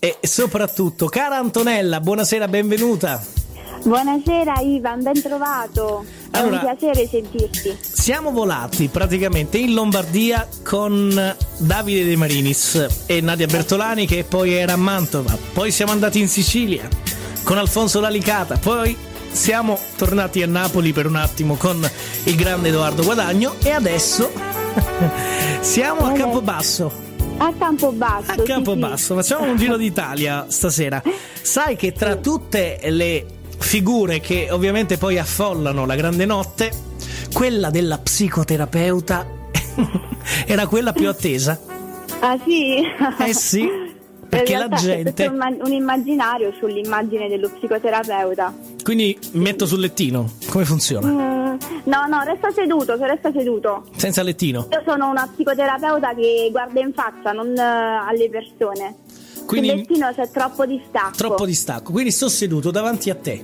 e soprattutto, cara Antonella, buonasera, benvenuta. Buonasera Ivan, ben trovato. È Allora- un piacere sentirti. Siamo volati praticamente in Lombardia con Davide De Marinis e Nadia Bertolani che poi era a Mantova, poi siamo andati in Sicilia con Alfonso Lalicata, poi siamo tornati a Napoli per un attimo con il grande Edoardo Guadagno e adesso siamo a Campobasso. A Campobasso. A sì, Campobasso, facciamo un giro d'Italia stasera. Sai che tra tutte le figure che ovviamente poi affollano la grande notte, quella della psicoterapeuta era quella più attesa. sì. Ah sì? Eh sì, perché la gente. un, un immaginario sull'immagine dello psicoterapeuta. Quindi metto sul lettino. Come funziona? Mm, no, no, resta seduto, se resta seduto. Senza lettino. Io sono una psicoterapeuta che guarda in faccia, non eh, alle persone. Quindi- Sul lettino c'è troppo distacco. Troppo distacco. Quindi sto seduto davanti a te.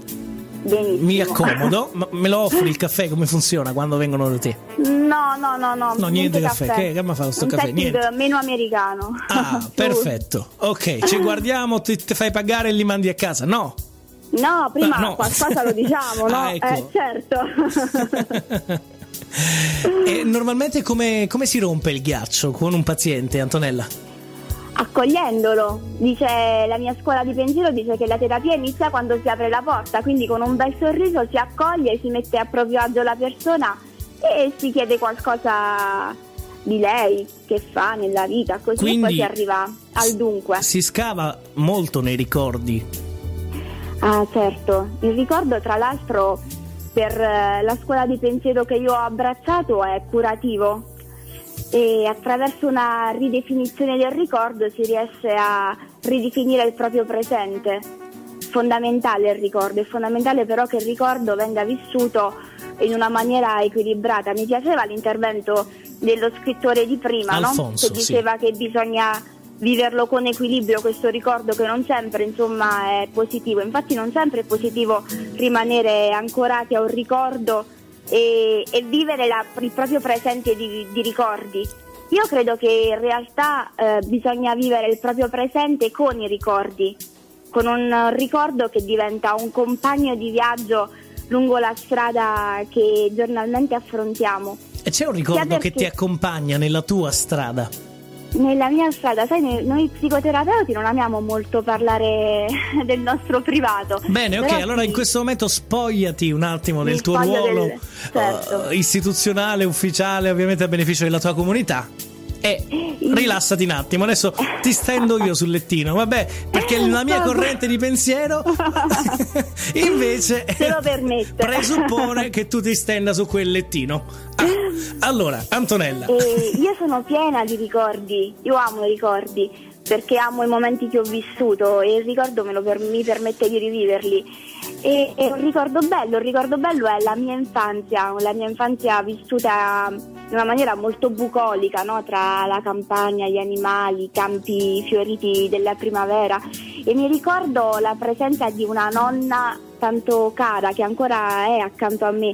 Benissimo. Mi accomodo. Ma me lo offri il caffè? Come funziona quando vengono da te? No, no, no, no. No, niente caffè. Che- che mi fa questo caffè? Niente. meno americano. Ah, perfetto. Ok, ci guardiamo, ti, ti fai pagare e li mandi a casa. No. No, prima no. qualcosa lo diciamo, no? Ah, ecco. Eh, certo. E normalmente come, come si rompe il ghiaccio con un paziente, Antonella? Accogliendolo, dice la mia scuola di pensiero dice che la terapia inizia quando si apre la porta, quindi con un bel sorriso si accoglie, si mette a proprio agio la persona e si chiede qualcosa di lei, che fa nella vita, così Quindi- poi si arriva al dunque. Si scava molto nei ricordi. Ah, certo. Il ricordo, tra l'altro, per eh, la scuola di pensiero che io ho abbracciato è curativo e attraverso una ridefinizione del ricordo si riesce a ridefinire il proprio presente. Fondamentale il ricordo, è fondamentale però che il ricordo venga vissuto in una maniera equilibrata. Mi piaceva l'intervento dello scrittore di prima, Alfonso, no? che sì. diceva che bisogna viverlo con equilibrio questo ricordo che non sempre insomma è positivo. Infatti non sempre è positivo rimanere ancorati a un ricordo e, e vivere la- il proprio presente di, di ricordi. Io credo che in realtà eh, bisogna vivere il proprio presente con i ricordi con un ricordo che diventa un compagno di viaggio lungo la strada che giornalmente affrontiamo. E c'è un ricordo che ti accompagna nella tua strada? Nella mia strada, sai, noi- psicoterapeuti non amiamo molto parlare del nostro privato. Bene, ok, allora in questo momento spogliati un attimo del tuo ruolo del- certo. eh, istituzionale, ufficiale, ovviamente a beneficio della tua comunità. E rilassati un attimo, adesso ti stendo io sul lettino, vabbè, perché la mia corrente di pensiero invece presuppone che tu ti stenda su quel lettino. Ah, allora, Antonella, E io sono piena di ricordi, io amo i ricordi perché amo i momenti che ho vissuto e il ricordo me lo per- mi permette di riviverli. E, e un ricordo bello, un ricordo bello è la mia infanzia, la mia infanzia vissuta in una maniera molto bucolica, no? tra la campagna, gli animali, i campi fioriti della primavera e mi ricordo la presenza di una nonna tanto cara che ancora è accanto a me.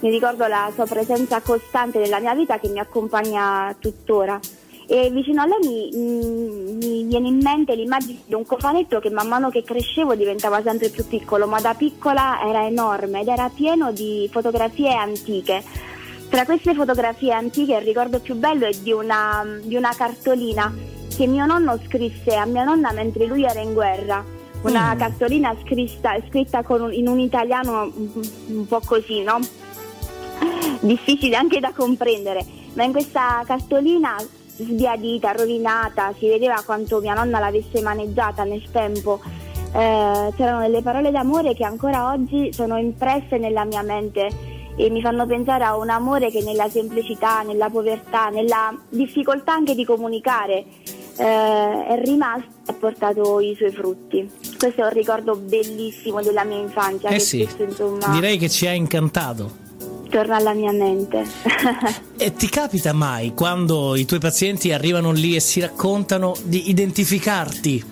Mi ricordo la sua presenza costante nella mia vita che mi accompagna tuttora. E vicino a lei mi, mi viene in mente l'immagine di un cofanetto che man mano che crescevo diventava sempre più piccolo, ma da piccola era enorme ed era pieno di fotografie antiche. Tra queste fotografie antiche il ricordo più bello è di una, di una cartolina che mio nonno scrisse a mia nonna mentre lui era in guerra. Una Mm. cartolina scritta, scritta con un- in un italiano un po' così, no? Difficile anche da comprendere, ma in questa cartolina sbiadita, rovinata, si vedeva quanto mia nonna l'avesse maneggiata nel tempo. Eh, c'erano delle parole d'amore che ancora oggi sono impresse nella mia mente e mi fanno pensare a un amore che nella semplicità, nella povertà, nella difficoltà anche di comunicare eh, è rimasto e ha portato i suoi frutti. Questo è un ricordo bellissimo della mia infanzia Eh sì, spesso insomma direi che ci ha incantato. Torna alla mia mente. E ti capita mai quando i tuoi pazienti arrivano lì e si raccontano di identificarti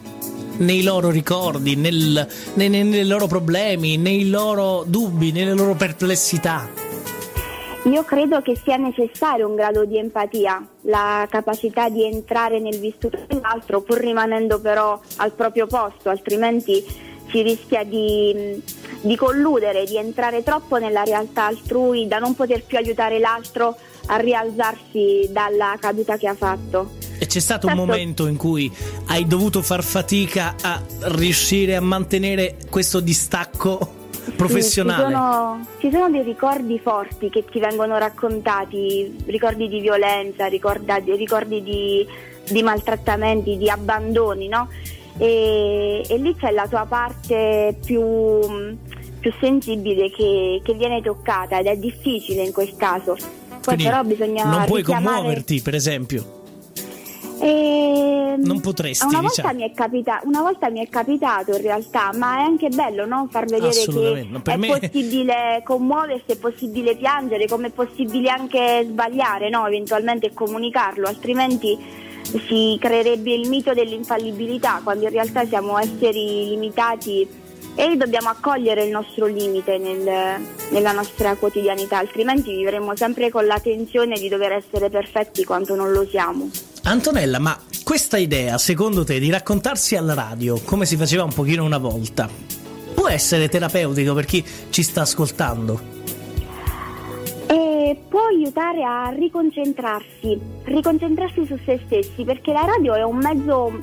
nei loro ricordi, nel- nei, nei- nei loro problemi, nei loro dubbi, nelle loro perplessità? Io credo che sia necessario un grado di empatia, la capacità di entrare nel vissuto dell'altro pur rimanendo però al proprio posto, altrimenti si rischia di, di colludere, di entrare troppo nella realtà altrui, da non poter più aiutare l'altro a rialzarsi dalla caduta che ha fatto. E c'è stato un Certo. momento in cui hai dovuto far fatica a riuscire a mantenere questo distacco professionale? Sì, ci, sono, ci sono dei ricordi forti che ti vengono raccontati, ricordi di violenza, ricorda- ricordi di, di maltrattamenti, di abbandoni, no? E, e lì c'è la tua parte più, più sensibile che, che viene toccata ed è difficile in quel caso. Poi Quindi però bisogna non puoi richiamare- commuoverti, per esempio. Ehm, Non potresti, una diciamo. volta, mi è capita- una volta mi è capitato in realtà, ma è anche bello no? far vedere che per è me- possibile commuoversi, è possibile piangere, come è possibile anche sbagliare, no? eventualmente e comunicarlo, altrimenti si creerebbe il mito dell'infallibilità, quando in realtà siamo esseri limitati e dobbiamo accogliere il nostro limite nel- nella nostra quotidianità, altrimenti vivremo sempre con la tensione di dover essere perfetti quanto non lo siamo. Antonella, ma questa idea, secondo te, di raccontarsi alla radio come si faceva un pochino una volta, può essere terapeutico per chi ci sta ascoltando? E può aiutare a riconcentrarsi, riconcentrarsi su se stessi, perché la radio è un mezzo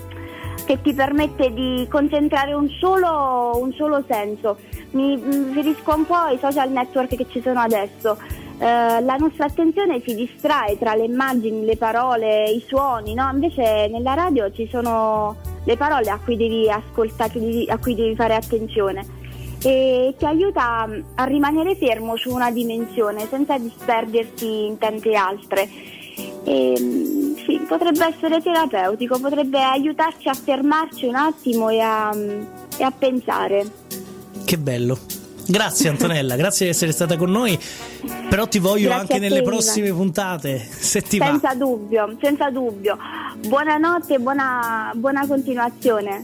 che ti permette di concentrare un solo, un solo senso. Mi riferisco un po' ai social network che ci sono adesso. Eh, la nostra attenzione si distrae tra le immagini, le parole, i suoni, no? Invece nella radio ci sono le parole a cui devi ascoltare, a cui devi fare attenzione e ti aiuta a rimanere fermo su una dimensione senza disperderti in tante altre. E, mm, sì, potrebbe essere terapeutico, potrebbe aiutarci a fermarci un attimo e a, e a pensare. Che bello. Grazie Antonella, grazie di essere stata con noi. Però ti voglio Grazie anche te, nelle Ivan. prossime puntate, se ti va. Senza dubbio, senza dubbio. Buonanotte e buona, buona continuazione.